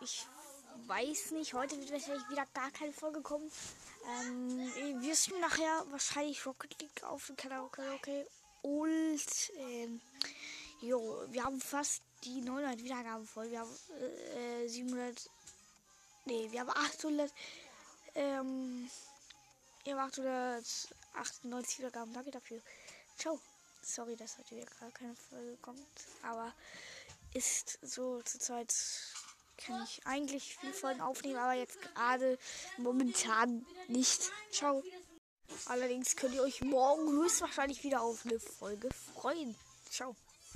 ich weiß nicht, heute wird wahrscheinlich wieder gar keine Folge kommen. Ähm, wir streamen nachher wahrscheinlich Rocket League auf dem Kanal okay, okay. Und ähm, jo, wir haben fast die 900 Wiedergaben voll. Wir haben äh, 700, nee, wir haben 800, ähm, wir haben 898 Wiedergaben. Danke dafür. Ciao. Sorry, dass heute wieder gar keine Folge kommt, aber ist so zurzeit kann ich eigentlich viele Folgen aufnehmen, aber jetzt gerade momentan nicht. Ciao. Allerdings könnt ihr euch morgen höchstwahrscheinlich wieder auf eine Folge freuen. Ciao.